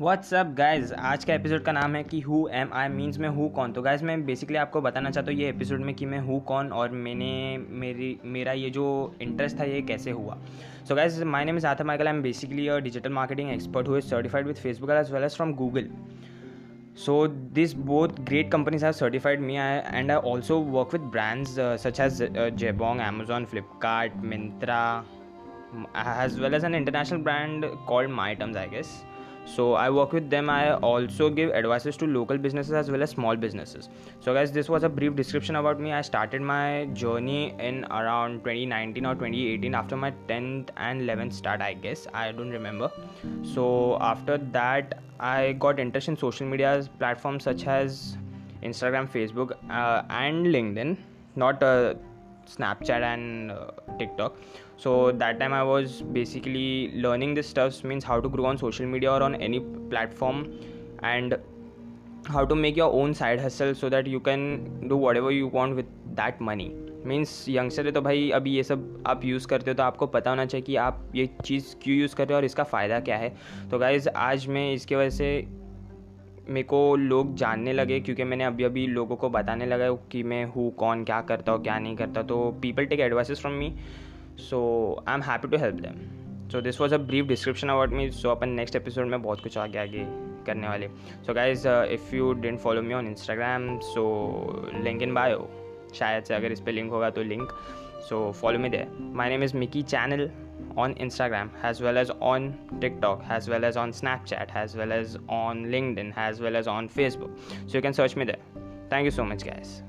WhatsApp guys आज का episode का नाम है कि हु एम आई मीन्स मैं हु कौन? तो गाइज़ मैं बेसिकली आपको बताना चाहता हूँ ये एपिसोड में कि मैं हु कौन और मैंने मेरी मेरा ये जो इंटरेस्ट था ये कैसे हुआ? So guys my name is आथा Michael I am basically a digital marketing expert who is certified with Facebook as well as from Google so this both great companies have certified me I and I also work with brands such such Jabong uh, Flipkart Myntra flipkart well as an international brand called my called I guess. So i work with them. I also give advices to local businesses as well as small businesses. So guys this was a brief description about me. I started my journey in around 2019 or 2018 after my 10th and 11th start i guess. I don't remember. So after that i got interest in social media platforms such as instagram facebook uh, and linkedin. Not uh, snapchat and uh, tiktok so that time i was basically learning this stuff means how to grow on social media or on any platform and how to make your own side hustle so that you can do whatever you want with that money means youngster है तो भाई अभी ये सब आप use करते हो तो आपको पता होना चाहिए कि आप ये चीज़ क्यों यूज़ कर रहे हो और इसका फ़ायदा क्या है तो गाइज़ आज मैं इसके वजह से मेरे को लोग जानने लगे, क्योंकि मैंने अभी अभी लोगों को बताने लगा कि मैं हूँ, कौन, क्या करता हूँ, क्या नहीं करता। तो people take advices from me so I am happy to help them so this was a brief description about me so upon next episode में बहुत कुछ आगे आगे करने वाले। So guys if you don't follow me on Instagram so link in bio शायद से अगर इस पर लिंक होगा तो link so follow me there my name is Mickey channel on Instagram as well as on TikTok as well as on Snapchat as well as on LinkedIn as well as on Facebook. So you can search me there. Thank you so much, guys.